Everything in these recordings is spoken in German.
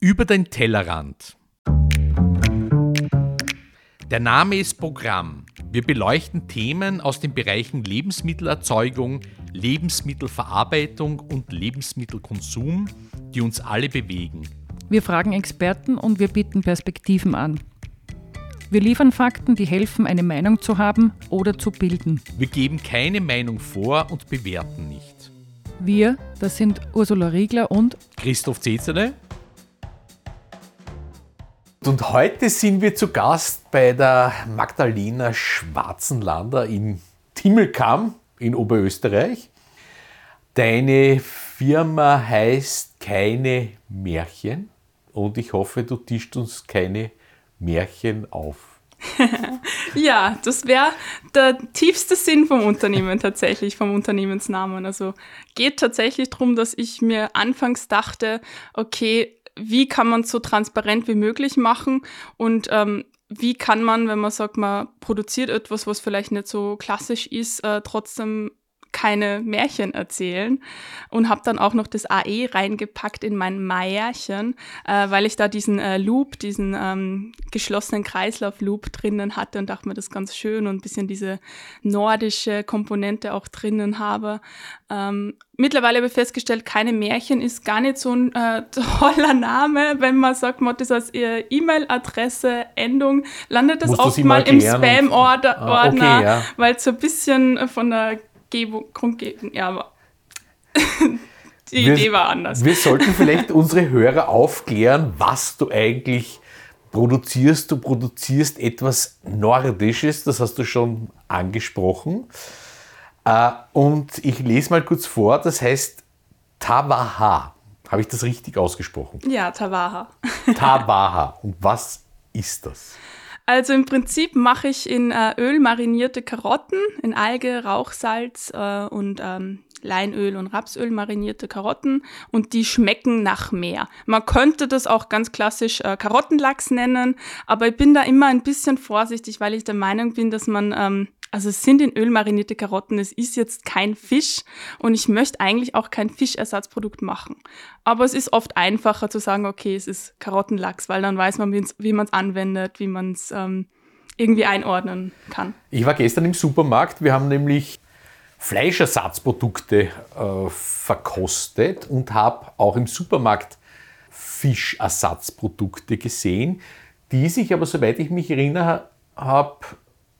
Über den Tellerrand. Der Name ist Programm. Wir beleuchten Themen aus den Bereichen Lebensmittelerzeugung, Lebensmittelverarbeitung und Lebensmittelkonsum, die uns alle bewegen. Wir fragen Experten und wir bieten Perspektiven an. Wir liefern Fakten, die helfen, eine Meinung zu haben oder zu bilden. Wir geben keine Meinung vor und bewerten nicht. Wir, das sind Ursula Riegler und Christoph Zezele und heute sind wir zu Gast bei der Magdalena Schwarzenlander in Timmelkamm in Oberösterreich. Deine Firma heißt Keine Märchen und ich hoffe, du tischst uns keine Märchen auf. ja, das wäre der tiefste Sinn vom Unternehmen tatsächlich, vom Unternehmensnamen. Also geht tatsächlich darum, dass ich mir anfangs dachte, okay, wie kann man es so transparent wie möglich machen und ähm, wie kann man, wenn man sagt, man produziert etwas, was vielleicht nicht so klassisch ist, äh, trotzdem keine Märchen erzählen und habe dann auch noch das AE reingepackt in mein Märchen, äh, weil ich da diesen äh, Loop, diesen ähm, geschlossenen Kreislauf-Loop drinnen hatte und dachte mir, das ist ganz schön und ein bisschen diese nordische Komponente auch drinnen habe. Ähm, mittlerweile habe ich festgestellt, keine Märchen ist gar nicht so ein äh, toller Name. Wenn man sagt, man hat das als E-Mail-Adresse, Endung, landet das oft mal im Spam-Ordner, ah, okay, ja. weil es so ein bisschen von der Gebung, Grundgebung, ja, aber die wir, Idee war anders. Wir sollten vielleicht unsere Hörer aufklären, was du eigentlich produzierst. Du produzierst etwas Nordisches, das hast du schon angesprochen. Äh, und ich lese mal kurz vor, das heißt Tawaha. Habe ich das richtig ausgesprochen? Ja, Tawaha. Tawaha. Und was ist das? Also im Prinzip mache ich in äh, Öl marinierte Karotten, in Alge, Rauchsalz äh, und ähm, Leinöl und Rapsöl marinierte Karotten und die schmecken nach Meer. Man könnte das auch ganz klassisch äh, Karottenlachs nennen, aber ich bin da immer ein bisschen vorsichtig, weil ich der Meinung bin, dass man ähm, also es sind in Öl marinierte Karotten, es ist jetzt kein Fisch und ich möchte eigentlich auch kein Fischersatzprodukt machen. Aber es ist oft einfacher zu sagen, okay, es ist Karottenlachs, weil dann weiß man, wie man es anwendet, wie man es ähm, irgendwie einordnen kann. Ich war gestern im Supermarkt, wir haben nämlich Fleischersatzprodukte äh, verkostet und habe auch im Supermarkt Fischersatzprodukte gesehen, die sich aber, soweit ich mich erinnere, habe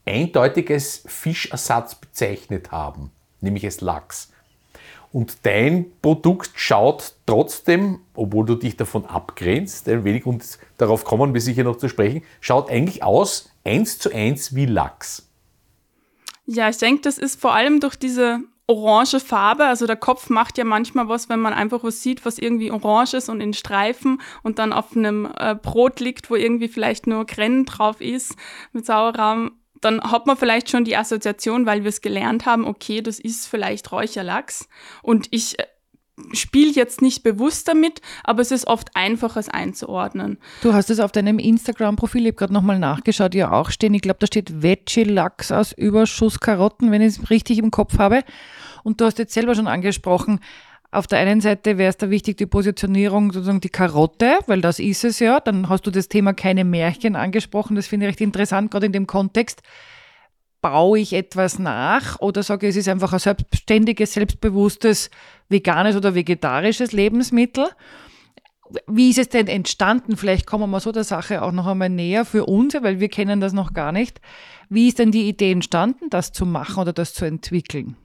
eindeutig als Fischersatz bezeichnet haben, nämlich als Lachs. Und dein Produkt schaut trotzdem, obwohl du dich davon abgrenzt, ein wenig und darauf kommen wir sicher noch zu sprechen, schaut eigentlich aus eins zu eins wie Lachs. Ja, ich denke, das ist vor allem durch diese orange Farbe. Also der Kopf macht ja manchmal was, wenn man einfach was sieht, was irgendwie orange ist und in Streifen und dann auf einem äh, Brot liegt, wo irgendwie vielleicht nur Grennen drauf ist mit Sauerrahm dann hat man vielleicht schon die Assoziation, weil wir es gelernt haben, okay, das ist vielleicht Räucherlachs. Und ich äh, spiele jetzt nicht bewusst damit, aber es ist oft einfacher, es einzuordnen. Du hast es auf deinem Instagram-Profil, ich habe gerade nochmal nachgeschaut, ja auch stehen. Ich glaube, da steht Veggie-Lachs aus Überschuss Karotten, wenn ich es richtig im Kopf habe. Und du hast jetzt selber schon angesprochen, auf der einen Seite wäre es da wichtig, die Positionierung, sozusagen die Karotte, weil das ist es ja. Dann hast du das Thema keine Märchen angesprochen. Das finde ich recht interessant, gerade in dem Kontext. Baue ich etwas nach oder sage es ist einfach ein selbstständiges, selbstbewusstes veganes oder vegetarisches Lebensmittel? Wie ist es denn entstanden? Vielleicht kommen wir so der Sache auch noch einmal näher für uns, weil wir kennen das noch gar nicht. Wie ist denn die Idee entstanden, das zu machen oder das zu entwickeln?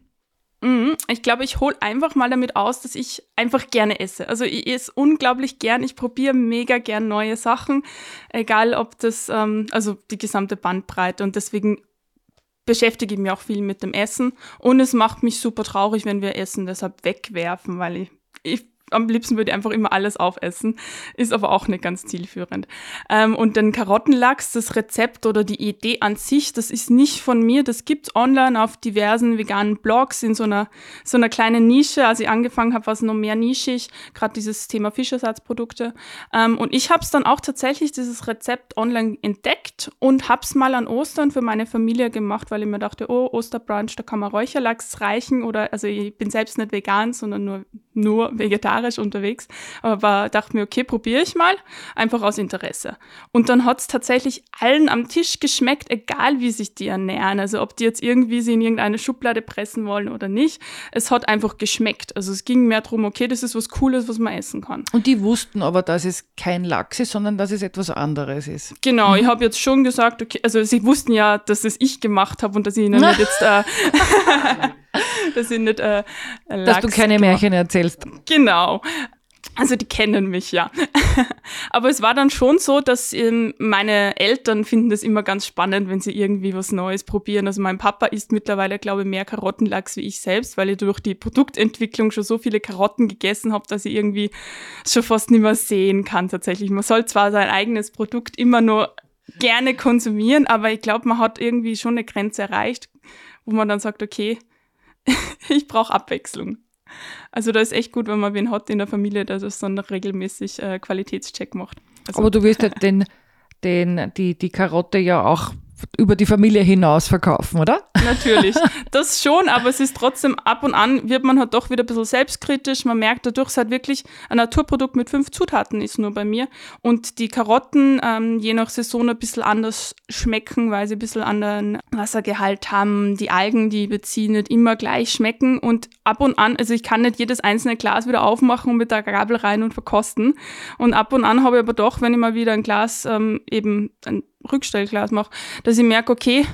Mhm. Ich glaube, ich hole einfach mal damit aus, dass ich einfach gerne esse. Also ich esse unglaublich gern, ich probiere mega gern neue Sachen, egal ob das, ähm, also die gesamte Bandbreite und deswegen beschäftige ich mich auch viel mit dem Essen und es macht mich super traurig, wenn wir Essen deshalb wegwerfen, weil ich, ich am liebsten würde ich einfach immer alles aufessen, ist aber auch nicht ganz zielführend. Ähm, und den Karottenlachs, das Rezept oder die Idee an sich, das ist nicht von mir, das gibt's online auf diversen veganen Blogs in so einer, so einer kleinen Nische. Als ich angefangen habe, war es noch mehr nischig, gerade dieses Thema Fischersatzprodukte. Ähm, und ich habe es dann auch tatsächlich, dieses Rezept online entdeckt und habe es mal an Ostern für meine Familie gemacht, weil ich mir dachte, oh, Osterbrunch, da kann man Räucherlachs reichen oder, also ich bin selbst nicht vegan, sondern nur, nur vegetarisch unterwegs, aber dachte mir, okay, probiere ich mal, einfach aus Interesse. Und dann hat es tatsächlich allen am Tisch geschmeckt, egal wie sich die ernähren. Also ob die jetzt irgendwie sie in irgendeine Schublade pressen wollen oder nicht. Es hat einfach geschmeckt. Also es ging mehr darum, okay, das ist was Cooles, was man essen kann. Und die wussten aber, dass es kein Lachs ist, sondern dass es etwas anderes ist. Genau, mhm. ich habe jetzt schon gesagt, okay, also sie wussten ja, dass es ich gemacht habe und dass ich ihnen nicht jetzt, äh, dass ich nicht äh, Lachs Dass du keine Märchen erzählst. Genau. Also die kennen mich ja. Aber es war dann schon so, dass ähm, meine Eltern finden das immer ganz spannend, wenn sie irgendwie was Neues probieren. Also mein Papa isst mittlerweile, glaube ich, mehr Karottenlachs wie ich selbst, weil ich durch die Produktentwicklung schon so viele Karotten gegessen habe, dass ich irgendwie schon fast nicht mehr sehen kann tatsächlich. Man soll zwar sein eigenes Produkt immer nur gerne konsumieren, aber ich glaube, man hat irgendwie schon eine Grenze erreicht, wo man dann sagt, okay, ich brauche Abwechslung. Also da ist echt gut, wenn man wen hat in der Familie, der das dann regelmäßig äh, Qualitätscheck macht. Also, Aber du wirst ja den, den, die, die Karotte ja auch über die Familie hinaus verkaufen, oder? Natürlich, das schon, aber es ist trotzdem ab und an wird man halt doch wieder ein bisschen selbstkritisch. Man merkt dadurch, es halt wirklich ein Naturprodukt mit fünf Zutaten ist nur bei mir. Und die Karotten ähm, je nach Saison ein bisschen anders schmecken, weil sie ein bisschen anderen Wassergehalt haben. Die Algen, die beziehen, nicht immer gleich schmecken. Und ab und an, also ich kann nicht jedes einzelne Glas wieder aufmachen und mit der Gabel rein und verkosten. Und ab und an habe ich aber doch, wenn ich mal wieder ein Glas ähm, eben ein Rückstellglas mache, dass ich merke, okay,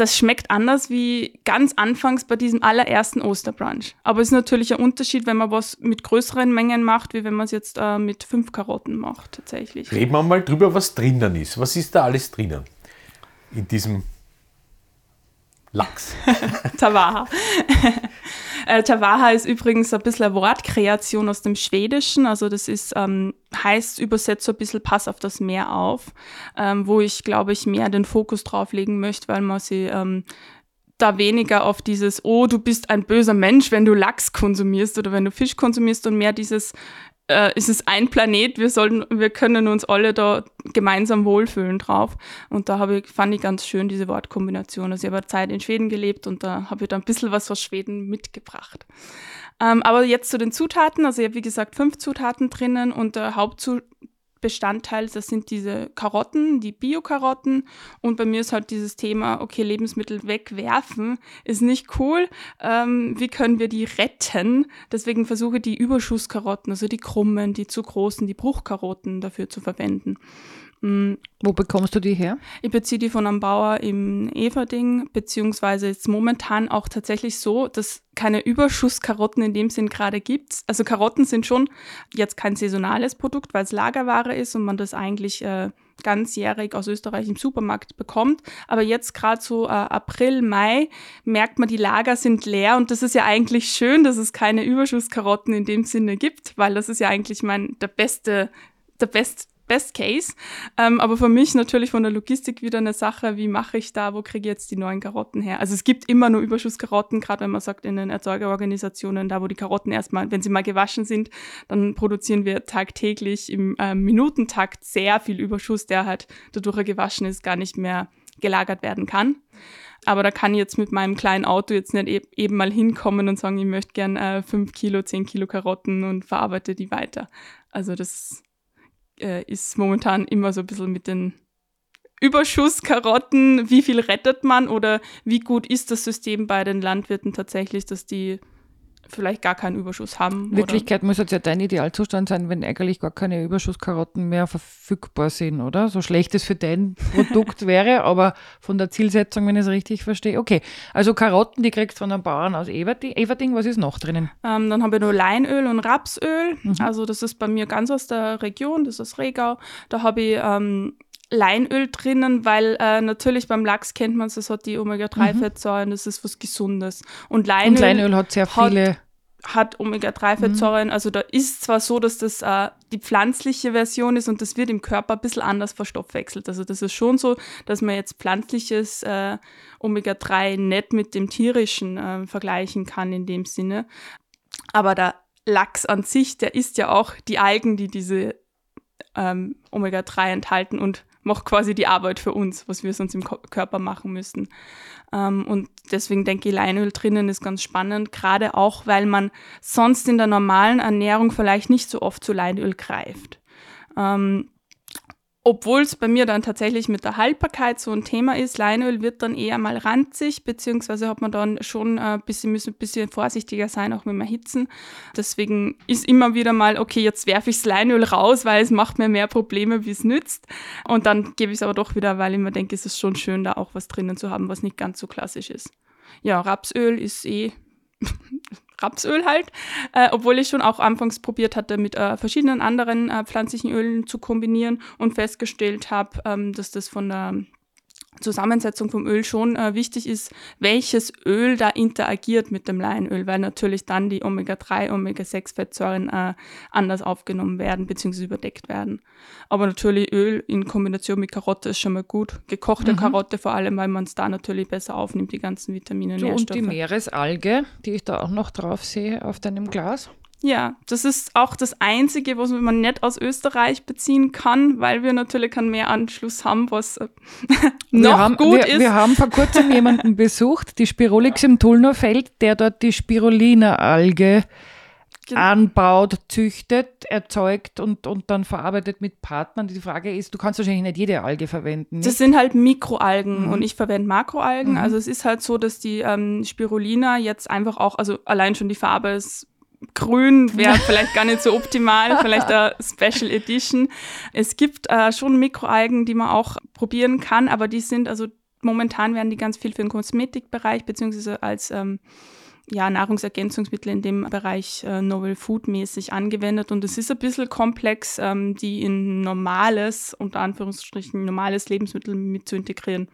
das schmeckt anders wie ganz anfangs bei diesem allerersten Osterbrunch. Aber es ist natürlich ein Unterschied, wenn man was mit größeren Mengen macht, wie wenn man es jetzt äh, mit fünf Karotten macht, tatsächlich. Reden wir mal drüber, was drinnen ist. Was ist da alles drinnen in diesem Lachs? Tawaha. Äh, Tawaha ist übrigens ein bisschen eine Wortkreation aus dem Schwedischen. Also das ist, ähm, heißt übersetzt so ein bisschen Pass auf das Meer auf, ähm, wo ich, glaube ich, mehr den Fokus drauf legen möchte, weil man sie ähm, da weniger auf dieses, oh, du bist ein böser Mensch, wenn du Lachs konsumierst oder wenn du Fisch konsumierst und mehr dieses, äh, es ist ein Planet, wir sollen, wir können uns alle da gemeinsam wohlfühlen drauf. Und da ich, fand ich ganz schön diese Wortkombination. Also ich habe Zeit in Schweden gelebt und da habe ich da ein bisschen was aus Schweden mitgebracht. Ähm, aber jetzt zu den Zutaten. Also ich habe wie gesagt fünf Zutaten drinnen und der Hauptzu Bestandteil, das sind diese Karotten, die Bio-Karotten. Und bei mir ist halt dieses Thema, okay, Lebensmittel wegwerfen ist nicht cool. Ähm, wie können wir die retten? Deswegen versuche ich die Überschusskarotten, also die krummen, die zu großen, die Bruchkarotten dafür zu verwenden. Mhm. Wo bekommst du die her? Ich beziehe die von einem Bauer im Everding, beziehungsweise jetzt momentan auch tatsächlich so, dass keine Überschusskarotten in dem Sinn gerade gibt. Also Karotten sind schon jetzt kein saisonales Produkt, weil es Lagerware ist und man das eigentlich äh, ganzjährig aus Österreich im Supermarkt bekommt. Aber jetzt gerade so äh, April, Mai merkt man, die Lager sind leer und das ist ja eigentlich schön, dass es keine Überschusskarotten in dem Sinne gibt, weil das ist ja eigentlich mein der beste der best Best Case. Ähm, aber für mich natürlich von der Logistik wieder eine Sache, wie mache ich da, wo kriege ich jetzt die neuen Karotten her? Also es gibt immer nur Überschusskarotten, gerade wenn man sagt in den Erzeugerorganisationen, da wo die Karotten erstmal, wenn sie mal gewaschen sind, dann produzieren wir tagtäglich im äh, Minutentakt sehr viel Überschuss, der halt dadurch er gewaschen ist, gar nicht mehr gelagert werden kann. Aber da kann ich jetzt mit meinem kleinen Auto jetzt nicht eben mal hinkommen und sagen, ich möchte gern äh, 5 Kilo, 10 Kilo Karotten und verarbeite die weiter. Also das äh, ist momentan immer so ein bisschen mit den Überschusskarotten, wie viel rettet man oder wie gut ist das System bei den Landwirten tatsächlich, dass die vielleicht gar keinen Überschuss haben. In Wirklichkeit muss jetzt ja dein Idealzustand sein, wenn eigentlich gar keine Überschusskarotten mehr verfügbar sind, oder? So schlecht es für dein Produkt wäre, aber von der Zielsetzung, wenn ich es richtig verstehe. Okay, also Karotten, die kriegst du von einem Bauern aus Everding. Everding was ist noch drinnen? Ähm, dann habe ich nur Leinöl und Rapsöl. Mhm. Also das ist bei mir ganz aus der Region, das ist Regau. Da habe ich ähm, Leinöl drinnen, weil äh, natürlich beim Lachs kennt man es, es hat die Omega-3-Fettsäuren, mhm. das ist was Gesundes. Und Leinöl, und Leinöl hat sehr viele. Hat, hat Omega-3-Fettsäuren. Mhm. Also da ist zwar so, dass das äh, die pflanzliche Version ist und das wird im Körper ein bisschen anders verstoffwechselt. Also das ist schon so, dass man jetzt pflanzliches äh, Omega-3 nicht mit dem tierischen äh, vergleichen kann in dem Sinne. Aber der Lachs an sich, der ist ja auch die Algen, die diese ähm, Omega-3 enthalten und macht quasi die Arbeit für uns, was wir sonst im Körper machen müssten. Ähm, und deswegen denke ich, Leinöl drinnen ist ganz spannend, gerade auch, weil man sonst in der normalen Ernährung vielleicht nicht so oft zu Leinöl greift. Ähm, obwohl es bei mir dann tatsächlich mit der Haltbarkeit so ein Thema ist, Leinöl wird dann eher mal ranzig, beziehungsweise hat man dann schon ein äh, bisschen, müssen ein bisschen vorsichtiger sein, auch mit dem Erhitzen. Deswegen ist immer wieder mal, okay, jetzt werfe ich das Leinöl raus, weil es macht mir mehr Probleme, wie es nützt. Und dann gebe ich es aber doch wieder, weil ich mir denke, es ist schon schön, da auch was drinnen zu haben, was nicht ganz so klassisch ist. Ja, Rapsöl ist eh Rapsöl halt, äh, obwohl ich schon auch anfangs probiert hatte, mit äh, verschiedenen anderen äh, pflanzlichen Ölen zu kombinieren und festgestellt habe, ähm, dass das von der Zusammensetzung vom Öl schon äh, wichtig ist, welches Öl da interagiert mit dem Leinöl, weil natürlich dann die Omega-3, Omega-6-Fettsäuren äh, anders aufgenommen werden bzw. überdeckt werden. Aber natürlich Öl in Kombination mit Karotte ist schon mal gut. Gekochte mhm. Karotte vor allem, weil man es da natürlich besser aufnimmt, die ganzen Vitamine und Nährstoffe. Und die Meeresalge, die ich da auch noch drauf sehe auf deinem Glas. Ja, das ist auch das Einzige, was man nicht aus Österreich beziehen kann, weil wir natürlich keinen Meeranschluss haben, was äh, noch haben, gut wir, ist. Wir haben vor kurzem jemanden besucht, die Spirolix im Tulnerfeld, der dort die Spirulina-Alge anbaut, züchtet, erzeugt und, und dann verarbeitet mit Partnern. Die Frage ist, du kannst wahrscheinlich nicht jede Alge verwenden. Nicht? Das sind halt Mikroalgen mhm. und ich verwende Makroalgen. Mhm. Also es ist halt so, dass die ähm, Spirulina jetzt einfach auch, also allein schon die Farbe ist grün wäre vielleicht gar nicht so optimal, vielleicht eine Special Edition. Es gibt äh, schon Mikroalgen, die man auch probieren kann, aber die sind also momentan werden die ganz viel für den Kosmetikbereich beziehungsweise als ähm, ja, Nahrungsergänzungsmittel in dem Bereich äh, Novel Food mäßig angewendet und es ist ein bisschen komplex, ähm, die in normales, unter Anführungsstrichen normales Lebensmittel mit zu integrieren.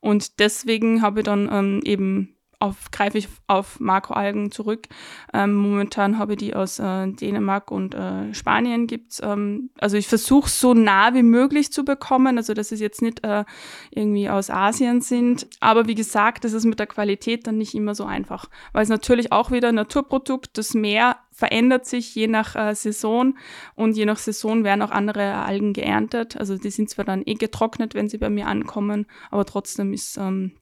Und deswegen habe ich dann ähm, eben auf, greife ich auf Makroalgen zurück. Ähm, momentan habe ich die aus äh, Dänemark und äh, Spanien gibt's. Ähm, also ich versuche so nah wie möglich zu bekommen, also dass es jetzt nicht äh, irgendwie aus Asien sind. Aber wie gesagt, das ist mit der Qualität dann nicht immer so einfach, weil es natürlich auch wieder ein Naturprodukt, das Meer verändert sich je nach äh, Saison und je nach Saison werden auch andere Algen geerntet. Also die sind zwar dann eh getrocknet, wenn sie bei mir ankommen, aber trotzdem ist ähm,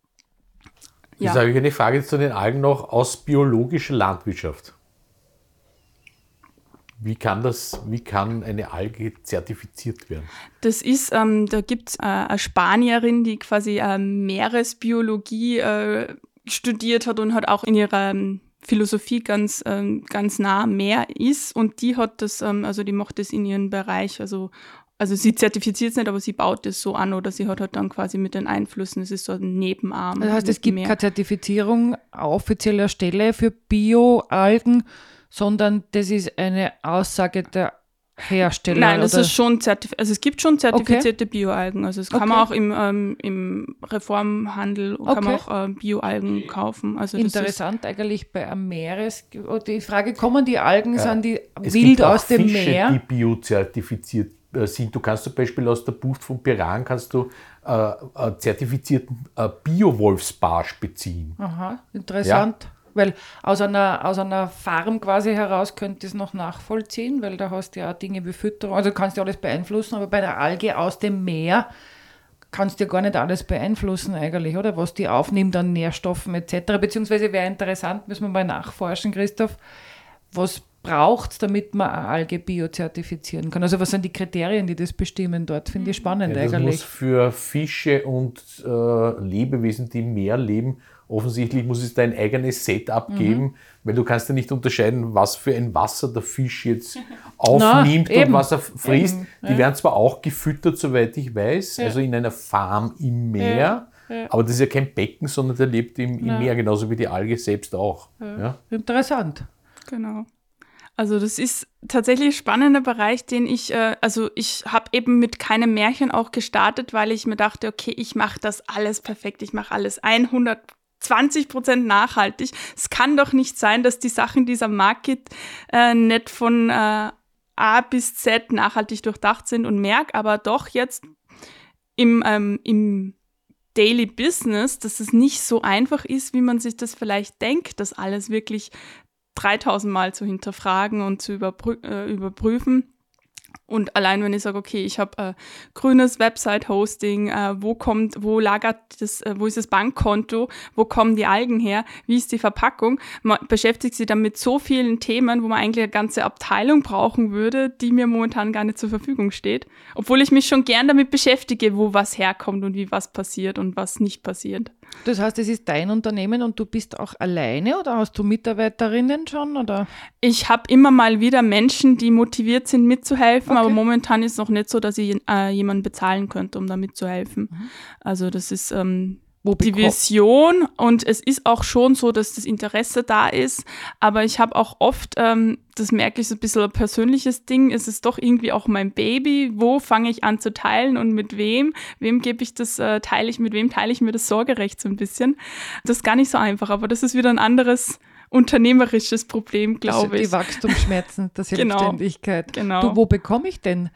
ja. Jetzt habe ich eine Frage zu den Algen noch aus biologischer Landwirtschaft. Wie kann, das, wie kann eine Alge zertifiziert werden? Das ist, ähm, da gibt es äh, eine Spanierin, die quasi äh, Meeresbiologie äh, studiert hat und hat auch in ihrer ähm, Philosophie ganz, ähm, ganz nah Meer ist und die hat das, ähm, also die macht das in ihrem Bereich, also also sie zertifiziert es nicht, aber sie baut es so an oder sie hat halt dann quasi mit den Einflüssen, es ist so ein Nebenarm. Das heißt, es gibt mehr. keine Zertifizierung offizieller Stelle für Bioalgen, sondern das ist eine Aussage der Hersteller? Nein, das ist schon zertifiziert. Also es gibt schon zertifizierte okay. Bioalgen. Also es kann okay. man auch im, ähm, im Reformhandel okay. kann man auch äh, Bioalgen kaufen. Also Interessant eigentlich bei einem Meeres. Die Frage, kommen die Algen, ja. sind die es wild aus dem Fische, Meer? die biozertifiziert sind. Du kannst zum Beispiel aus der Bucht von Piran kannst du äh, äh, zertifizierten äh, Bio-Wolfsbarsch beziehen. Aha, interessant. Ja. Weil aus einer, aus einer Farm quasi heraus könnte es noch nachvollziehen, weil da hast du ja auch Dinge wie Fütterung, also kannst du alles beeinflussen, aber bei der Alge aus dem Meer kannst du ja gar nicht alles beeinflussen eigentlich, oder? Was die aufnimmt an Nährstoffen etc. Beziehungsweise wäre interessant, müssen wir mal nachforschen, Christoph, was braucht, damit man eine Alge biozertifizieren kann? Also was sind die Kriterien, die das bestimmen dort? Finde ich spannend ja, das eigentlich. Muss für Fische und äh, Lebewesen, die im Meer leben, offensichtlich muss es da ein eigenes Setup mhm. geben, weil du kannst ja nicht unterscheiden, was für ein Wasser der Fisch jetzt aufnimmt Na, und was er frisst. Eben, die ja. werden zwar auch gefüttert, soweit ich weiß, ja. also in einer Farm im Meer. Ja. Aber das ist ja kein Becken, sondern der lebt im, im Meer, genauso wie die Alge selbst auch. Interessant. Genau. Also das ist tatsächlich ein spannender Bereich, den ich, äh, also ich habe eben mit keinem Märchen auch gestartet, weil ich mir dachte, okay, ich mache das alles perfekt, ich mache alles 120 Prozent nachhaltig. Es kann doch nicht sein, dass die Sachen, die es am Markt gibt, äh, nicht von äh, A bis Z nachhaltig durchdacht sind und merke aber doch jetzt im, ähm, im Daily Business, dass es nicht so einfach ist, wie man sich das vielleicht denkt, dass alles wirklich 3000 Mal zu hinterfragen und zu überprü äh, überprüfen. Und allein wenn ich sage, okay, ich habe äh, grünes Website-Hosting, äh, wo kommt, wo lagert das, äh, wo ist das Bankkonto, wo kommen die Algen her, wie ist die Verpackung, man beschäftigt sich dann mit so vielen Themen, wo man eigentlich eine ganze Abteilung brauchen würde, die mir momentan gar nicht zur Verfügung steht. Obwohl ich mich schon gern damit beschäftige, wo was herkommt und wie was passiert und was nicht passiert. Das heißt, es ist dein Unternehmen und du bist auch alleine oder hast du Mitarbeiterinnen schon? Oder? Ich habe immer mal wieder Menschen, die motiviert sind, mitzuhelfen, okay. aber momentan ist es noch nicht so, dass ich äh, jemanden bezahlen könnte, um da mitzuhelfen. Mhm. Also das ist ähm, die Vision und es ist auch schon so, dass das Interesse da ist, aber ich habe auch oft, ähm, das merke ich so ein bisschen ein persönliches Ding, es ist doch irgendwie auch mein Baby, wo fange ich an zu teilen und mit wem, wem gebe ich das, äh, teile ich, mit wem teile ich mir das Sorgerecht so ein bisschen. Das ist gar nicht so einfach, aber das ist wieder ein anderes unternehmerisches Problem, glaube ich. Die Wachstumsschmerzen der genau. Selbstständigkeit. Genau. Du, wo bekomme ich denn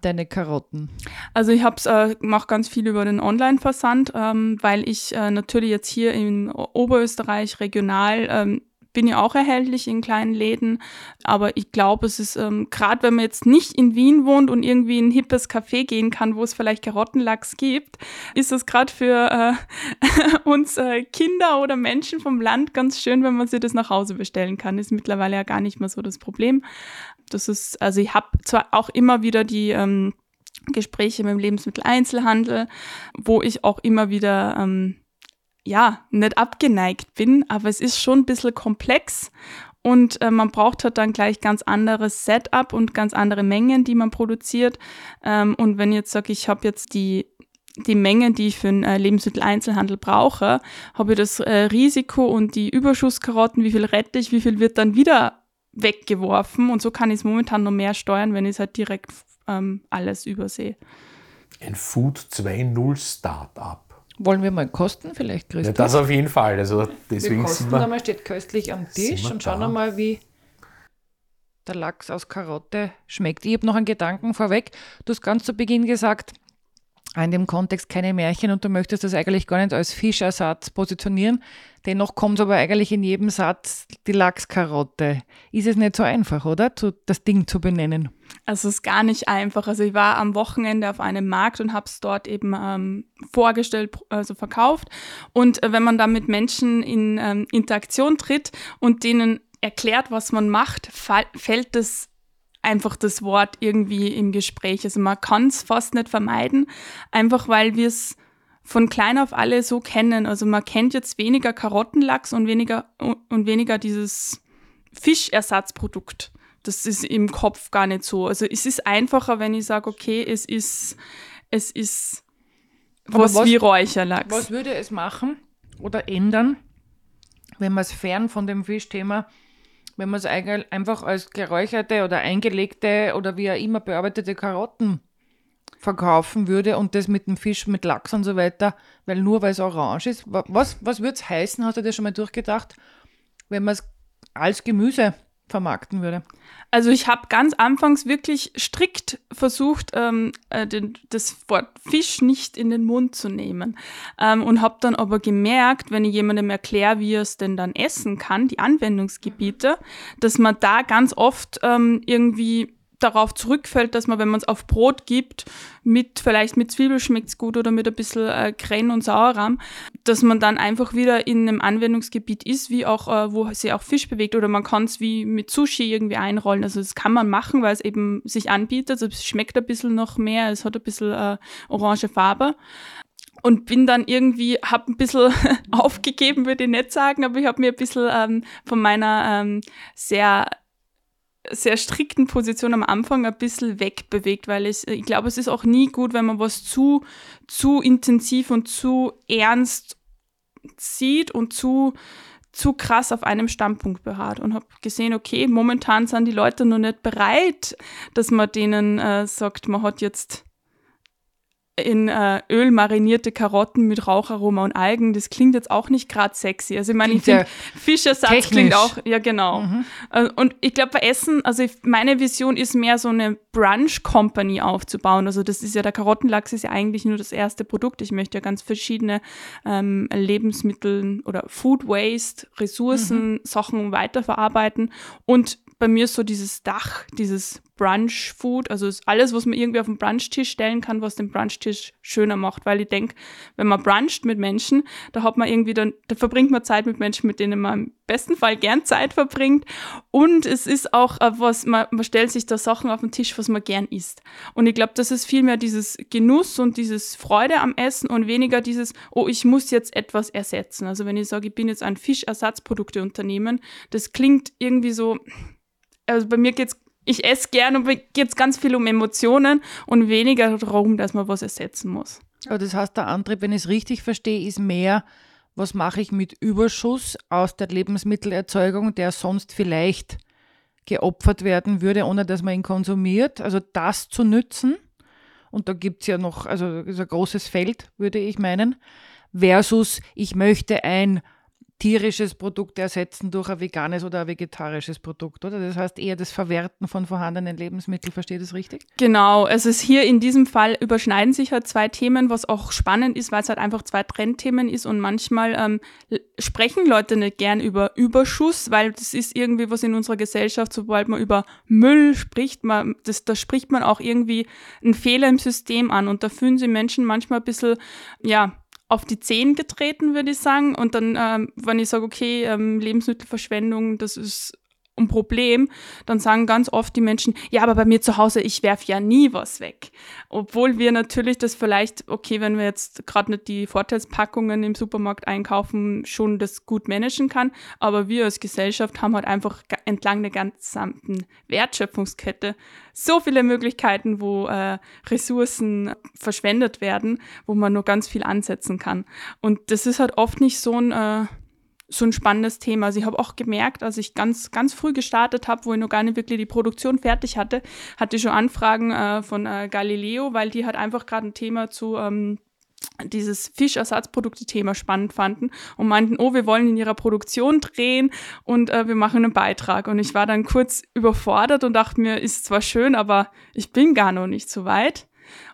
deine Karotten? Also ich äh, mache ganz viel über den Online-Versand, ähm, weil ich äh, natürlich jetzt hier in Oberösterreich regional ähm, bin ja auch erhältlich in kleinen Läden, aber ich glaube, es ist ähm, gerade, wenn man jetzt nicht in Wien wohnt und irgendwie in ein hippes Café gehen kann, wo es vielleicht Karottenlachs gibt, ist es gerade für äh, uns äh, Kinder oder Menschen vom Land ganz schön, wenn man sich das nach Hause bestellen kann. Ist mittlerweile ja gar nicht mehr so das Problem. Das ist, also ich habe zwar auch immer wieder die ähm, Gespräche mit dem Lebensmitteleinzelhandel, wo ich auch immer wieder ähm, ja, nicht abgeneigt bin, aber es ist schon ein bisschen komplex und äh, man braucht halt dann gleich ganz anderes Setup und ganz andere Mengen, die man produziert. Ähm, und wenn ich jetzt sage, ich habe jetzt die die Mengen, die ich für den äh, Lebensmitteleinzelhandel brauche, habe ich das äh, Risiko und die Überschusskarotten, wie viel rette ich, wie viel wird dann wieder weggeworfen und so kann ich es momentan noch mehr steuern, wenn ich es halt direkt ähm, alles übersehe. Ein Food 2.0 Startup. Wollen wir mal kosten vielleicht, Christoph? Ja, das auf jeden Fall. Also deswegen wir kosten wir, einmal, steht köstlich am Tisch und schauen mal, wie der Lachs aus Karotte schmeckt. Ich habe noch einen Gedanken vorweg. Du hast ganz zu Beginn gesagt, in dem Kontext keine Märchen und du möchtest das eigentlich gar nicht als Fischersatz positionieren. Dennoch kommt aber eigentlich in jedem Satz die Lachskarotte. Ist es nicht so einfach, oder? das Ding zu benennen. Also es ist gar nicht einfach. Also ich war am Wochenende auf einem Markt und habe es dort eben ähm, vorgestellt, also verkauft. Und äh, wenn man da mit Menschen in ähm, Interaktion tritt und denen erklärt, was man macht, fällt das einfach das Wort irgendwie im Gespräch. Also man kann es fast nicht vermeiden, einfach weil wir es von klein auf alle so kennen. Also man kennt jetzt weniger Karottenlachs und weniger und weniger dieses Fischersatzprodukt. Das ist im Kopf gar nicht so. Also es ist einfacher, wenn ich sage, okay, es ist es ist was, was wie Räucherlachs. Was würde es machen oder ändern, wenn man es fern von dem Fischthema wenn man es einfach als geräucherte oder eingelegte oder wie auch immer bearbeitete Karotten verkaufen würde und das mit dem Fisch, mit Lachs und so weiter, weil nur weil es orange ist. Was, was würde es heißen, hast du das schon mal durchgedacht, wenn man es als Gemüse vermarkten würde? Also ich habe ganz anfangs wirklich strikt versucht, ähm, äh, den, das Wort Fisch nicht in den Mund zu nehmen ähm, und habe dann aber gemerkt, wenn ich jemandem erkläre, wie er es denn dann essen kann, die Anwendungsgebiete, dass man da ganz oft ähm, irgendwie darauf zurückfällt, dass man, wenn man es auf Brot gibt, mit vielleicht mit Zwiebel schmeckt es gut oder mit ein bisschen äh, Kren und Sauerrahm, dass man dann einfach wieder in einem Anwendungsgebiet ist, wie auch, äh, wo sich auch Fisch bewegt oder man kann es wie mit Sushi irgendwie einrollen. Also das kann man machen, weil es eben sich anbietet. Also es schmeckt ein bisschen noch mehr, es hat ein bisschen äh, orange Farbe und bin dann irgendwie, habe ein bisschen aufgegeben, würde ich nicht sagen, aber ich habe mir ein bisschen ähm, von meiner ähm, sehr sehr strikten Position am Anfang ein bisschen wegbewegt, weil ich, ich glaube, es ist auch nie gut, wenn man was zu, zu intensiv und zu ernst sieht und zu, zu krass auf einem Standpunkt beharrt und habe gesehen, okay, momentan sind die Leute noch nicht bereit, dass man denen äh, sagt, man hat jetzt in äh, Öl marinierte Karotten mit Raucharoma und Algen, das klingt jetzt auch nicht gerade sexy. Also ich meine, ich finde, Fischersatz klingt auch, ja genau. Mhm. Äh, und ich glaube bei Essen, also ich, meine Vision ist mehr so eine Brunch-Company aufzubauen. Also das ist ja, der Karottenlachs ist ja eigentlich nur das erste Produkt. Ich möchte ja ganz verschiedene ähm, Lebensmittel oder Food Waste, Ressourcen, mhm. Sachen weiterverarbeiten. Und bei mir ist so dieses Dach, dieses Brunch-Food, also alles, was man irgendwie auf den Brunchtisch stellen kann, was den Brunchtisch schöner macht. Weil ich denke, wenn man bruncht mit Menschen, da hat man irgendwie dann, da verbringt man Zeit mit Menschen, mit denen man im besten Fall gern Zeit verbringt. Und es ist auch was, man, man stellt sich da Sachen auf den Tisch, was man gern isst. Und ich glaube, das ist vielmehr dieses Genuss und dieses Freude am Essen und weniger dieses, oh, ich muss jetzt etwas ersetzen. Also wenn ich sage, ich bin jetzt ein Fischersatzprodukteunternehmen, das klingt irgendwie so, also bei mir geht's ich esse gern und geht es ganz viel um Emotionen und weniger darum, dass man was ersetzen muss. Aber das heißt, der Antrieb, wenn ich es richtig verstehe, ist mehr, was mache ich mit Überschuss aus der Lebensmittelerzeugung, der sonst vielleicht geopfert werden würde, ohne dass man ihn konsumiert. Also das zu nützen. Und da gibt es ja noch, also ist ein großes Feld, würde ich meinen, versus ich möchte ein tierisches Produkt ersetzen durch ein veganes oder ein vegetarisches Produkt, oder? Das heißt eher das Verwerten von vorhandenen Lebensmitteln, verstehe ich das richtig? Genau, es ist hier in diesem Fall überschneiden sich halt zwei Themen, was auch spannend ist, weil es halt einfach zwei Trendthemen ist und manchmal ähm, sprechen Leute nicht gern über Überschuss, weil das ist irgendwie was in unserer Gesellschaft, sobald man über Müll spricht, man, das, da spricht man auch irgendwie einen Fehler im System an und da fühlen sich Menschen manchmal ein bisschen, ja, auf die Zehen getreten, würde ich sagen. Und dann, ähm, wenn ich sage, okay, ähm, Lebensmittelverschwendung, das ist ein Problem, dann sagen ganz oft die Menschen, ja, aber bei mir zu Hause, ich werfe ja nie was weg. Obwohl wir natürlich das vielleicht, okay, wenn wir jetzt gerade nicht die Vorteilspackungen im Supermarkt einkaufen, schon das gut managen kann, aber wir als Gesellschaft haben halt einfach entlang der gesamten Wertschöpfungskette so viele Möglichkeiten, wo äh, Ressourcen verschwendet werden, wo man nur ganz viel ansetzen kann. Und das ist halt oft nicht so ein äh, so ein spannendes Thema. Also ich habe auch gemerkt, als ich ganz, ganz früh gestartet habe, wo ich noch gar nicht wirklich die Produktion fertig hatte, hatte ich schon Anfragen äh, von äh, Galileo, weil die halt einfach gerade ein Thema zu ähm, dieses Fischersatzprodukte-Thema spannend fanden und meinten, oh, wir wollen in ihrer Produktion drehen und äh, wir machen einen Beitrag. Und ich war dann kurz überfordert und dachte mir, ist zwar schön, aber ich bin gar noch nicht so weit.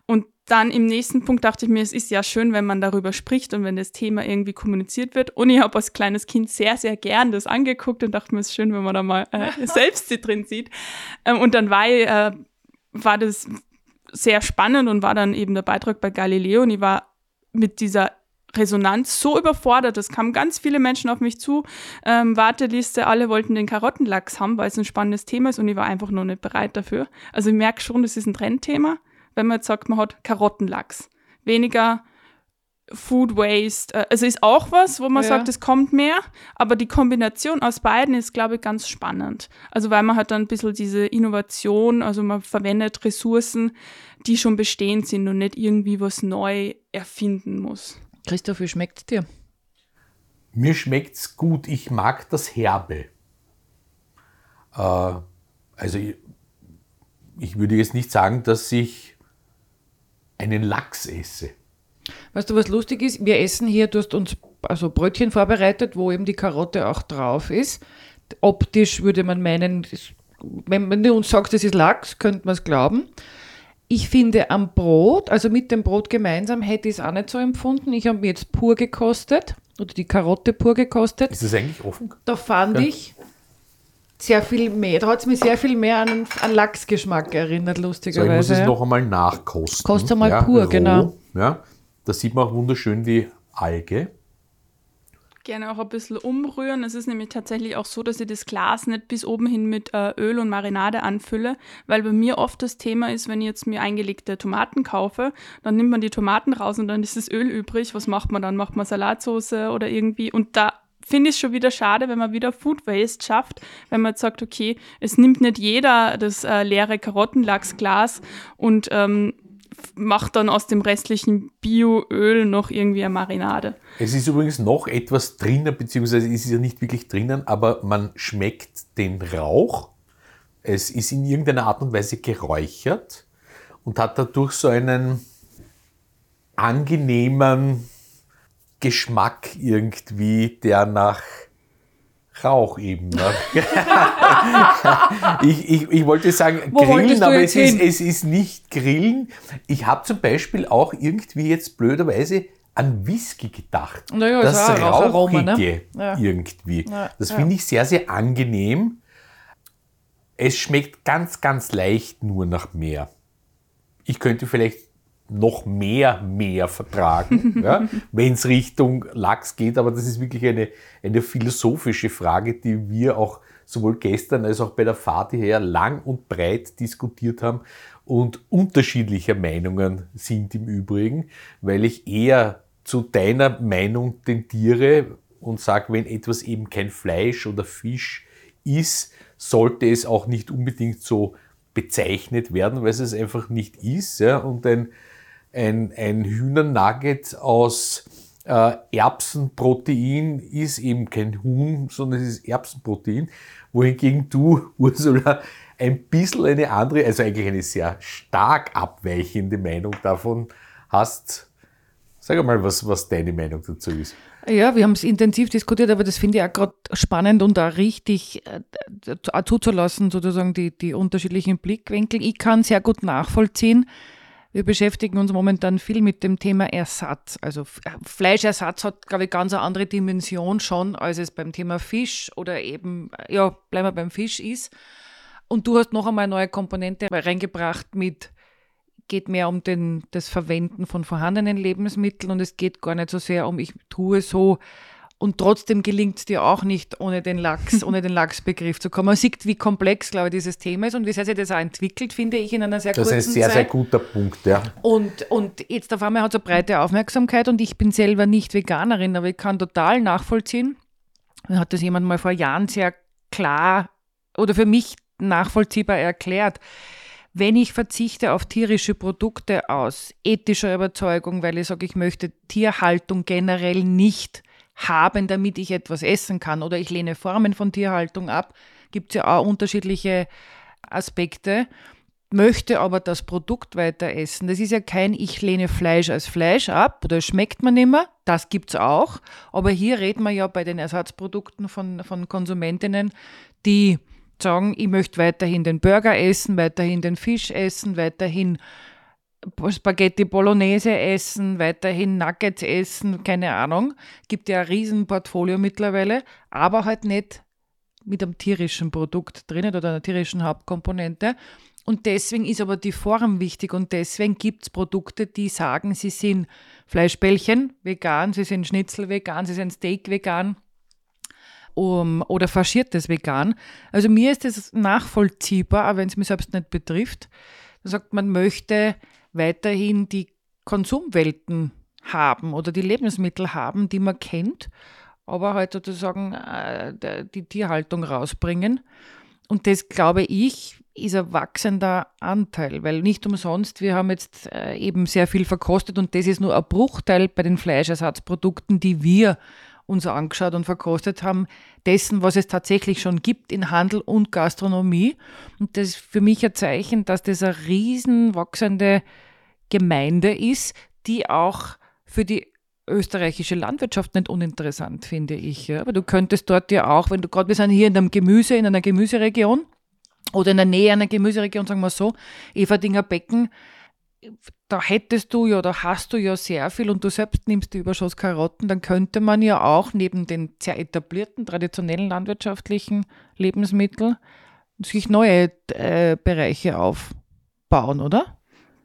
Und dann im nächsten Punkt dachte ich mir, es ist ja schön, wenn man darüber spricht und wenn das Thema irgendwie kommuniziert wird. Und ich habe als kleines Kind sehr, sehr gern das angeguckt und dachte mir, es ist schön, wenn man da mal äh, selbst sie drin sieht. Ähm, und dann war, ich, äh, war das sehr spannend und war dann eben der Beitrag bei Galileo und ich war mit dieser Resonanz so überfordert. Es kamen ganz viele Menschen auf mich zu. Ähm, Warteliste, alle wollten den Karottenlachs haben, weil es ein spannendes Thema ist und ich war einfach noch nicht bereit dafür. Also ich merke schon, das ist ein Trendthema wenn man jetzt sagt, man hat Karottenlachs. Weniger Food Waste. Äh, also ist auch was, wo man ja. sagt, es kommt mehr, aber die Kombination aus beiden ist, glaube ich, ganz spannend. Also weil man halt dann ein bisschen diese Innovation, also man verwendet Ressourcen, die schon bestehend sind und nicht irgendwie was neu erfinden muss. Christoph, wie schmeckt es dir? Mir schmeckt es gut. Ich mag das Herbe. Äh, also ich, ich würde jetzt nicht sagen, dass ich einen Lachs esse. Weißt du, was lustig ist? Wir essen hier, du hast uns also Brötchen vorbereitet, wo eben die Karotte auch drauf ist. Optisch würde man meinen, wenn du uns sagst, das ist Lachs, könnte man es glauben. Ich finde am Brot, also mit dem Brot gemeinsam, hätte ich es auch nicht so empfunden. Ich habe mir jetzt pur gekostet oder die Karotte pur gekostet. Ist das eigentlich offen? Da fand ja. ich, sehr viel mehr. Da hat es mich sehr viel mehr an, an Lachsgeschmack erinnert, lustigerweise. So, ich muss es noch einmal nachkosten. Kostet mal ja, pur, roh, genau. Ja, da sieht man auch wunderschön die Alge. Gerne auch ein bisschen umrühren. Es ist nämlich tatsächlich auch so, dass ich das Glas nicht bis oben hin mit äh, Öl und Marinade anfülle, weil bei mir oft das Thema ist, wenn ich jetzt mir eingelegte Tomaten kaufe, dann nimmt man die Tomaten raus und dann ist das Öl übrig. Was macht man dann? Macht man Salatsauce oder irgendwie? Und da finde ich es schon wieder schade, wenn man wieder Food Waste schafft, wenn man sagt, okay, es nimmt nicht jeder das äh, leere Karottenlachsglas und ähm, macht dann aus dem restlichen Bioöl noch irgendwie eine Marinade. Es ist übrigens noch etwas drinnen, beziehungsweise es ist ja nicht wirklich drinnen, aber man schmeckt den Rauch. Es ist in irgendeiner Art und Weise geräuchert und hat dadurch so einen angenehmen Geschmack irgendwie, der nach Rauch eben. Ne? ich, ich, ich wollte sagen Wo Grillen, aber es ist, es ist nicht Grillen. Ich habe zum Beispiel auch irgendwie jetzt blöderweise an Whisky gedacht. Naja, das Rauchige Aroma, ne? ja. irgendwie. Ja, das ja. finde ich sehr, sehr angenehm. es schmeckt ganz, ganz leicht nur nach mehr. Ich könnte vielleicht noch mehr mehr vertragen, ja, wenn es Richtung Lachs geht, aber das ist wirklich eine, eine philosophische Frage, die wir auch sowohl gestern als auch bei der Fahrt hierher lang und breit diskutiert haben und unterschiedlicher Meinungen sind im Übrigen, weil ich eher zu deiner Meinung tendiere und sage, wenn etwas eben kein Fleisch oder Fisch ist, sollte es auch nicht unbedingt so bezeichnet werden, weil es einfach nicht ist. Ja? Und ein, ein, ein Hühnernugget aus äh, Erbsenprotein ist eben kein Huhn, sondern es ist Erbsenprotein, wohingegen du, Ursula, ein bisschen eine andere, also eigentlich eine sehr stark abweichende Meinung davon hast. Sag mal, was, was deine Meinung dazu ist. Ja, wir haben es intensiv diskutiert, aber das finde ich auch gerade spannend und auch richtig äh, zuzulassen, sozusagen die, die unterschiedlichen Blickwinkel. Ich kann sehr gut nachvollziehen. Wir beschäftigen uns momentan viel mit dem Thema Ersatz. Also Fleischersatz hat, glaube ich, ganz eine andere Dimension schon, als es beim Thema Fisch oder eben, ja, bleiben wir beim Fisch ist. Und du hast noch einmal eine neue Komponente reingebracht mit geht mehr um den, das Verwenden von vorhandenen Lebensmitteln und es geht gar nicht so sehr um, ich tue so und trotzdem gelingt es dir auch nicht, ohne den Lachs, ohne den Lachsbegriff zu kommen. Man sieht, wie komplex, glaube ich, dieses Thema ist und wie sehr sich das auch entwickelt, finde ich, in einer sehr das kurzen ist ein sehr, Zeit. sehr guter Punkt, ja. Und, und jetzt auf einmal hat es eine breite Aufmerksamkeit und ich bin selber nicht Veganerin, aber ich kann total nachvollziehen. Mir hat das jemand mal vor Jahren sehr klar oder für mich nachvollziehbar erklärt wenn ich verzichte auf tierische Produkte aus ethischer Überzeugung, weil ich sage, ich möchte Tierhaltung generell nicht haben, damit ich etwas essen kann, oder ich lehne Formen von Tierhaltung ab, gibt es ja auch unterschiedliche Aspekte, möchte aber das Produkt weiter essen. Das ist ja kein Ich lehne Fleisch als Fleisch ab. Oder schmeckt man immer, das gibt es auch. Aber hier reden wir ja bei den Ersatzprodukten von, von Konsumentinnen, die sagen, ich möchte weiterhin den Burger essen, weiterhin den Fisch essen, weiterhin Spaghetti Bolognese essen, weiterhin Nuggets essen, keine Ahnung. Gibt ja ein Riesenportfolio mittlerweile, aber halt nicht mit einem tierischen Produkt drinnen oder einer tierischen Hauptkomponente. Und deswegen ist aber die Form wichtig und deswegen gibt es Produkte, die sagen, sie sind Fleischbällchen vegan, sie sind Schnitzel vegan, sie sind Steak vegan um, oder faschiertes Vegan. Also mir ist das nachvollziehbar, auch wenn es mich selbst nicht betrifft. Da sagt man, möchte weiterhin die Konsumwelten haben oder die Lebensmittel haben, die man kennt, aber halt sozusagen äh, die Tierhaltung rausbringen. Und das, glaube ich, ist ein wachsender Anteil, weil nicht umsonst, wir haben jetzt äh, eben sehr viel verkostet und das ist nur ein Bruchteil bei den Fleischersatzprodukten, die wir uns angeschaut und verkostet haben, dessen, was es tatsächlich schon gibt in Handel und Gastronomie. Und das ist für mich ein Zeichen, dass das eine riesen wachsende Gemeinde ist, die auch für die österreichische Landwirtschaft nicht uninteressant, finde ich. Aber du könntest dort ja auch, wenn du gerade, wir sind hier in einem Gemüse, in einer Gemüseregion oder in der Nähe einer Gemüseregion, sagen wir so, Everdinger Becken, da hättest du ja oder hast du ja sehr viel und du selbst nimmst die Überschusskarotten, dann könnte man ja auch neben den sehr etablierten, traditionellen landwirtschaftlichen Lebensmitteln sich neue äh, Bereiche aufbauen, oder?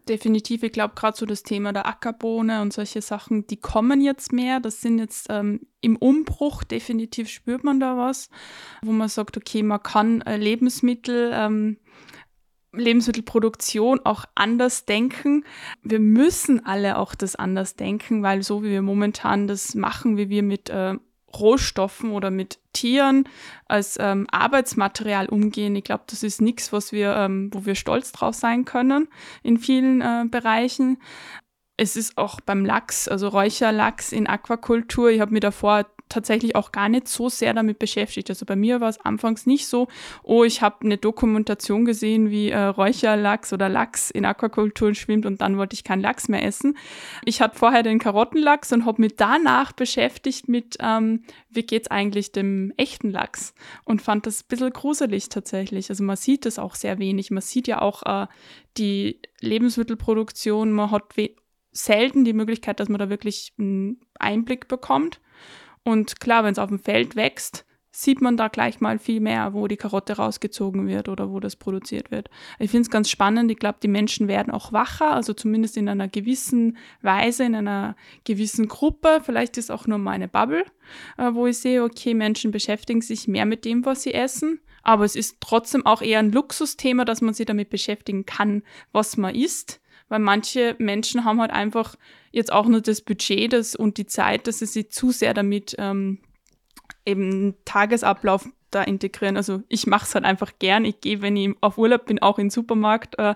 Definitiv, ich glaube gerade so das Thema der Ackerbohne und solche Sachen, die kommen jetzt mehr. Das sind jetzt ähm, im Umbruch, definitiv spürt man da was, wo man sagt, okay, man kann äh, Lebensmittel ähm, Lebensmittelproduktion auch anders denken. Wir müssen alle auch das anders denken, weil so wie wir momentan das machen, wie wir mit äh, Rohstoffen oder mit Tieren als ähm, Arbeitsmaterial umgehen, ich glaube, das ist nichts, was wir, ähm, wo wir stolz drauf sein können in vielen äh, Bereichen. Es ist auch beim Lachs, also Räucherlachs in Aquakultur. Ich habe mir davor tatsächlich auch gar nicht so sehr damit beschäftigt. Also bei mir war es anfangs nicht so, oh, ich habe eine Dokumentation gesehen, wie äh, Räucherlachs oder Lachs in Aquakulturen schwimmt und dann wollte ich keinen Lachs mehr essen. Ich hatte vorher den Karottenlachs und habe mich danach beschäftigt mit, ähm, wie geht's eigentlich dem echten Lachs und fand das ein bisschen gruselig tatsächlich. Also man sieht das auch sehr wenig. Man sieht ja auch äh, die Lebensmittelproduktion, man hat selten die Möglichkeit, dass man da wirklich einen Einblick bekommt. Und klar, wenn es auf dem Feld wächst, sieht man da gleich mal viel mehr, wo die Karotte rausgezogen wird oder wo das produziert wird. Ich finde es ganz spannend. Ich glaube, die Menschen werden auch wacher, also zumindest in einer gewissen Weise, in einer gewissen Gruppe. Vielleicht ist auch nur meine Bubble, äh, wo ich sehe, okay, Menschen beschäftigen sich mehr mit dem, was sie essen. Aber es ist trotzdem auch eher ein Luxusthema, dass man sich damit beschäftigen kann, was man isst weil manche Menschen haben halt einfach jetzt auch nur das Budget das, und die Zeit, dass sie sich zu sehr damit ähm, eben Tagesablauf da integrieren. Also ich mache es halt einfach gern. Ich gehe, wenn ich auf Urlaub bin, auch in den Supermarkt. Äh,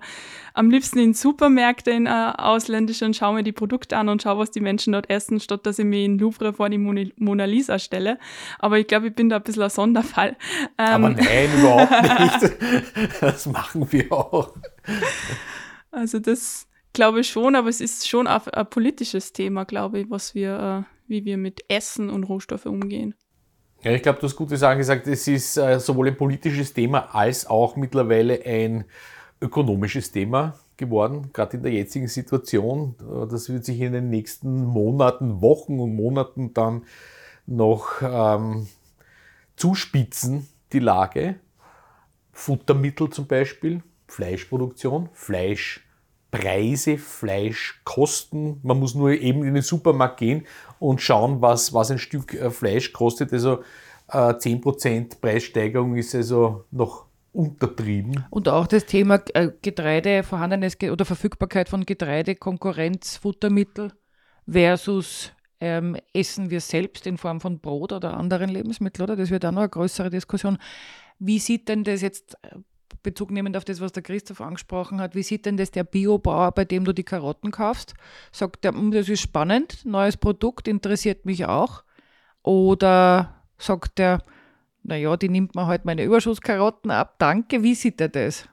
am liebsten in Supermärkte, in äh, ausländische und schaue mir die Produkte an und schaue, was die Menschen dort essen, statt dass ich mir in Louvre vor die Mona Lisa stelle. Aber ich glaube, ich bin da ein bisschen ein Sonderfall. Ähm, Aber nein, überhaupt nicht. Das machen wir auch. Also das glaube schon, aber es ist schon ein, ein politisches Thema, glaube ich, was wir, äh, wie wir mit Essen und Rohstoffe umgehen. Ja, ich glaube, du hast Sachen gesagt. Es ist äh, sowohl ein politisches Thema als auch mittlerweile ein ökonomisches Thema geworden, gerade in der jetzigen Situation. Äh, das wird sich in den nächsten Monaten, Wochen und Monaten dann noch ähm, zuspitzen, die Lage. Futtermittel zum Beispiel Fleischproduktion, Fleischpreise, Fleischkosten. Man muss nur eben in den Supermarkt gehen und schauen, was, was ein Stück äh, Fleisch kostet. Also äh, 10% Preissteigerung ist also noch untertrieben. Und auch das Thema äh, Getreide, vorhandenes oder Verfügbarkeit von Getreide, Konkurrenz, Futtermittel versus ähm, essen wir selbst in Form von Brot oder anderen Lebensmitteln, oder? Das wird auch noch eine größere Diskussion. Wie sieht denn das jetzt äh, Bezug nehmend auf das, was der Christoph angesprochen hat, wie sieht denn das der Biobauer, bei dem du die Karotten kaufst? Sagt er, hm, das ist spannend, neues Produkt, interessiert mich auch? Oder sagt er, naja, die nimmt man halt meine Überschusskarotten ab, danke, wie sieht er das?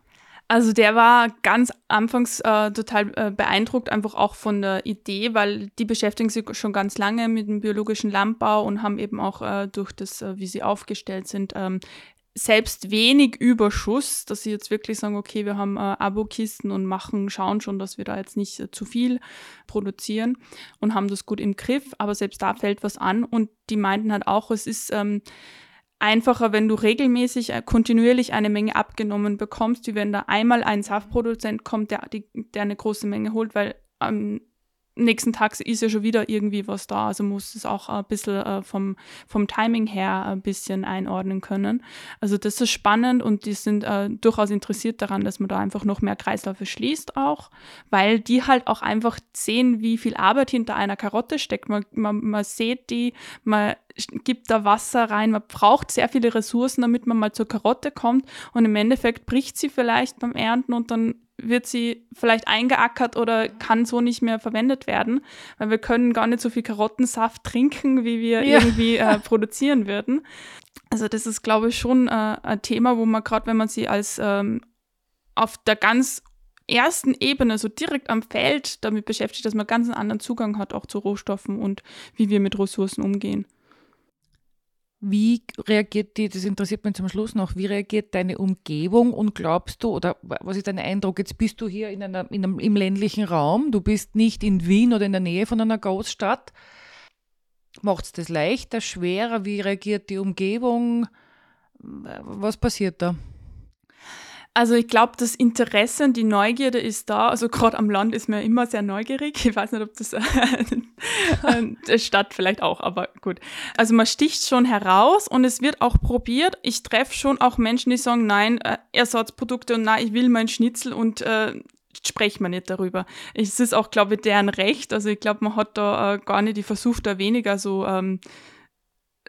Also der war ganz anfangs äh, total äh, beeindruckt, einfach auch von der Idee, weil die beschäftigen sich schon ganz lange mit dem biologischen Landbau und haben eben auch äh, durch das, äh, wie sie aufgestellt sind, ähm, selbst wenig Überschuss, dass sie jetzt wirklich sagen, okay, wir haben äh, Abokisten und machen, schauen schon, dass wir da jetzt nicht äh, zu viel produzieren und haben das gut im Griff, aber selbst da fällt was an. Und die meinten halt auch, es ist ähm, einfacher, wenn du regelmäßig äh, kontinuierlich eine Menge abgenommen bekommst, wie wenn da einmal ein Saftproduzent kommt, der, die, der eine große Menge holt, weil ähm, nächsten Tag ist ja schon wieder irgendwie was da. Also muss es auch ein bisschen äh, vom, vom Timing her ein bisschen einordnen können. Also das ist spannend und die sind äh, durchaus interessiert daran, dass man da einfach noch mehr Kreisläufe schließt auch, weil die halt auch einfach sehen, wie viel Arbeit hinter einer Karotte steckt. Man, man, man sieht die, man gibt da Wasser rein, man braucht sehr viele Ressourcen, damit man mal zur Karotte kommt und im Endeffekt bricht sie vielleicht beim Ernten und dann wird sie vielleicht eingeackert oder kann so nicht mehr verwendet werden, weil wir können gar nicht so viel Karottensaft trinken, wie wir ja. irgendwie äh, produzieren würden. Also das ist, glaube ich, schon äh, ein Thema, wo man gerade, wenn man sie als ähm, auf der ganz ersten Ebene, so direkt am Feld damit beschäftigt, dass man ganz einen anderen Zugang hat, auch zu Rohstoffen und wie wir mit Ressourcen umgehen. Wie reagiert die, das interessiert mich zum Schluss noch, wie reagiert deine Umgebung und glaubst du, oder was ist dein Eindruck, jetzt bist du hier in einer, in einem, im ländlichen Raum, du bist nicht in Wien oder in der Nähe von einer Großstadt. Macht es das leichter, schwerer? Wie reagiert die Umgebung? Was passiert da? Also ich glaube, das Interesse und die Neugierde ist da. Also gerade am Land ist man immer sehr neugierig. Ich weiß nicht, ob das äh, der Stadt vielleicht auch, aber gut. Also man sticht schon heraus und es wird auch probiert. Ich treffe schon auch Menschen, die sagen, nein, äh, Ersatzprodukte und nein, ich will mein Schnitzel und äh, sprechen wir nicht darüber. Es ist auch, glaube ich, deren Recht. Also ich glaube, man hat da äh, gar nicht, die versucht da weniger so ähm,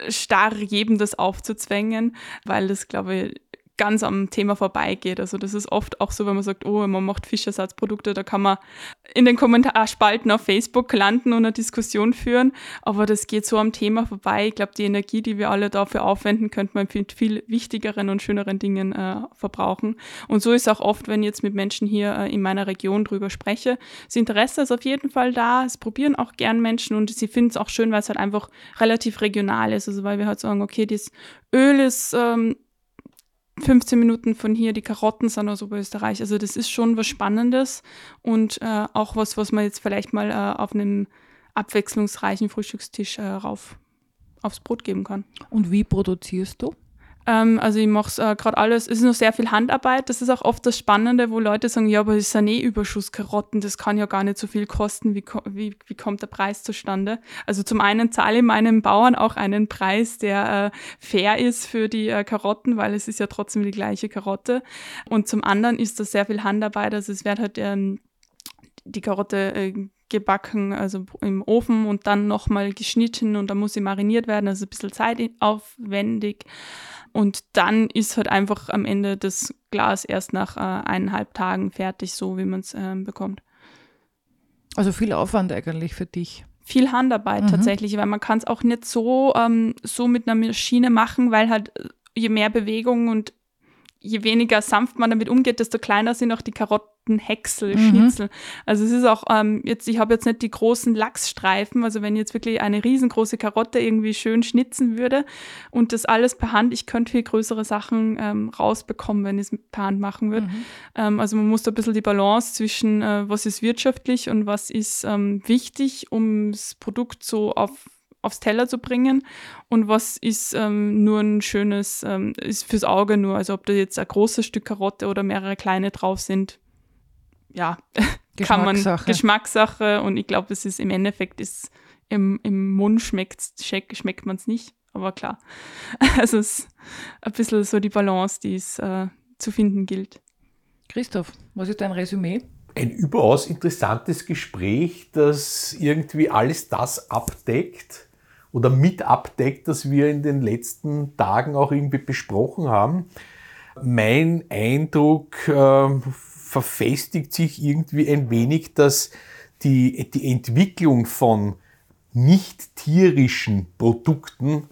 starr jedem das aufzuzwängen, weil das, glaube ich, ganz am Thema vorbeigeht. Also das ist oft auch so, wenn man sagt, oh, man macht Fischersatzprodukte, da kann man in den Kommentarspalten auf Facebook landen und eine Diskussion führen, aber das geht so am Thema vorbei. Ich glaube, die Energie, die wir alle dafür aufwenden, könnte man mit viel wichtigeren und schöneren Dingen äh, verbrauchen. Und so ist auch oft, wenn ich jetzt mit Menschen hier äh, in meiner Region drüber spreche. Das Interesse ist auf jeden Fall da, es probieren auch gern Menschen und sie finden es auch schön, weil es halt einfach relativ regional ist. Also weil wir halt sagen, okay, das Öl ist ähm, 15 Minuten von hier die Karotten sind aus Oberösterreich. Also das ist schon was Spannendes und äh, auch was, was man jetzt vielleicht mal äh, auf einem abwechslungsreichen Frühstückstisch äh, rauf, aufs Brot geben kann. Und wie produzierst du? Ähm, also ich mache äh, gerade alles, es ist noch sehr viel Handarbeit. Das ist auch oft das Spannende, wo Leute sagen, ja, aber es sind eh Überschusskarotten, das kann ja gar nicht so viel kosten. Wie, wie, wie kommt der Preis zustande? Also zum einen zahle ich meinen Bauern auch einen Preis, der äh, fair ist für die äh, Karotten, weil es ist ja trotzdem die gleiche Karotte. Und zum anderen ist das sehr viel Handarbeit. Also es wird halt ähm, die Karotte äh, gebacken, also im Ofen und dann nochmal geschnitten und dann muss sie mariniert werden, also ein bisschen zeitaufwendig. Und dann ist halt einfach am Ende das Glas erst nach äh, eineinhalb Tagen fertig, so wie man es äh, bekommt. Also viel Aufwand eigentlich für dich. Viel Handarbeit mhm. tatsächlich, weil man kann es auch nicht so, ähm, so mit einer Maschine machen, weil halt äh, je mehr Bewegung und je weniger sanft man damit umgeht, desto kleiner sind auch die Karottenhäcksel, mhm. Schnitzel. Also es ist auch ähm, jetzt, ich habe jetzt nicht die großen Lachsstreifen, also wenn jetzt wirklich eine riesengroße Karotte irgendwie schön schnitzen würde und das alles per Hand, ich könnte viel größere Sachen ähm, rausbekommen, wenn ich es per Hand machen würde. Mhm. Ähm, also man muss da ein bisschen die Balance zwischen, äh, was ist wirtschaftlich und was ist ähm, wichtig, um das Produkt so auf aufs Teller zu bringen und was ist ähm, nur ein schönes, ähm, ist fürs Auge nur, also ob da jetzt ein großes Stück Karotte oder mehrere kleine drauf sind, ja, kann man Geschmackssache und ich glaube, es ist im Endeffekt ist im, im Mund schmeckt, schmeckt man es nicht, aber klar. Also es ist ein bisschen so die Balance, die es äh, zu finden gilt. Christoph, was ist dein Resümee? Ein überaus interessantes Gespräch, das irgendwie alles das abdeckt, oder mit abdeckt, das wir in den letzten Tagen auch irgendwie besprochen haben. Mein Eindruck äh, verfestigt sich irgendwie ein wenig, dass die, die Entwicklung von nicht tierischen Produkten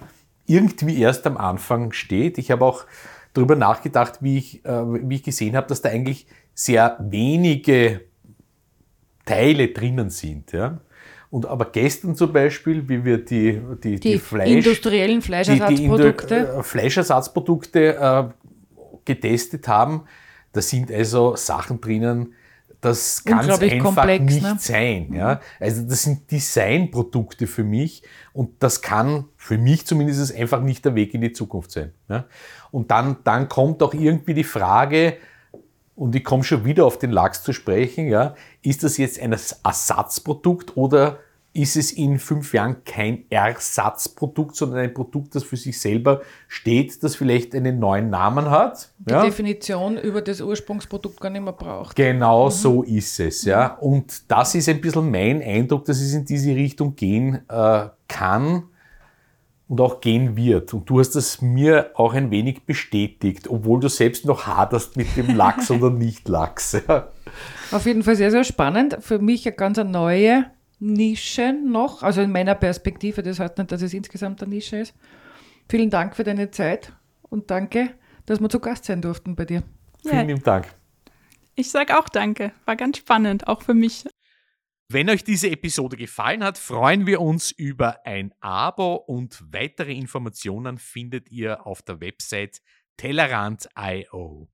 irgendwie erst am Anfang steht. Ich habe auch darüber nachgedacht, wie ich, äh, wie ich gesehen habe, dass da eigentlich sehr wenige Teile drinnen sind. Ja? Und aber gestern zum Beispiel, wie wir die, die, die, die Fleisch, industriellen Fleischersatzprodukte, die, äh, Fleischersatzprodukte äh, getestet haben, da sind also Sachen drinnen, das kann einfach komplex, nicht ne? sein. Ja? Also das sind Designprodukte für mich und das kann für mich zumindest einfach nicht der Weg in die Zukunft sein. Ja? Und dann, dann kommt auch irgendwie die Frage, und ich komme schon wieder auf den Lachs zu sprechen, ja, ist das jetzt ein Ersatzprodukt oder ist es in fünf Jahren kein Ersatzprodukt, sondern ein Produkt, das für sich selber steht, das vielleicht einen neuen Namen hat. Die ja? Definition über das Ursprungsprodukt gar nicht mehr braucht. Genau mhm. so ist es. Ja. Und das ist ein bisschen mein Eindruck, dass es in diese Richtung gehen äh, kann und auch gehen wird. Und du hast das mir auch ein wenig bestätigt, obwohl du selbst noch haderst mit dem Lachs oder nicht Lachs. Ja. Auf jeden Fall sehr, sehr spannend. Für mich eine ganz neue Nische noch, also in meiner Perspektive. Das heißt nicht, dass es insgesamt eine Nische ist. Vielen Dank für deine Zeit und danke, dass wir zu Gast sein durften bei dir. Vielen lieben Dank. Ich sage auch danke. War ganz spannend, auch für mich. Wenn euch diese Episode gefallen hat, freuen wir uns über ein Abo und weitere Informationen findet ihr auf der Website Tellerant.io.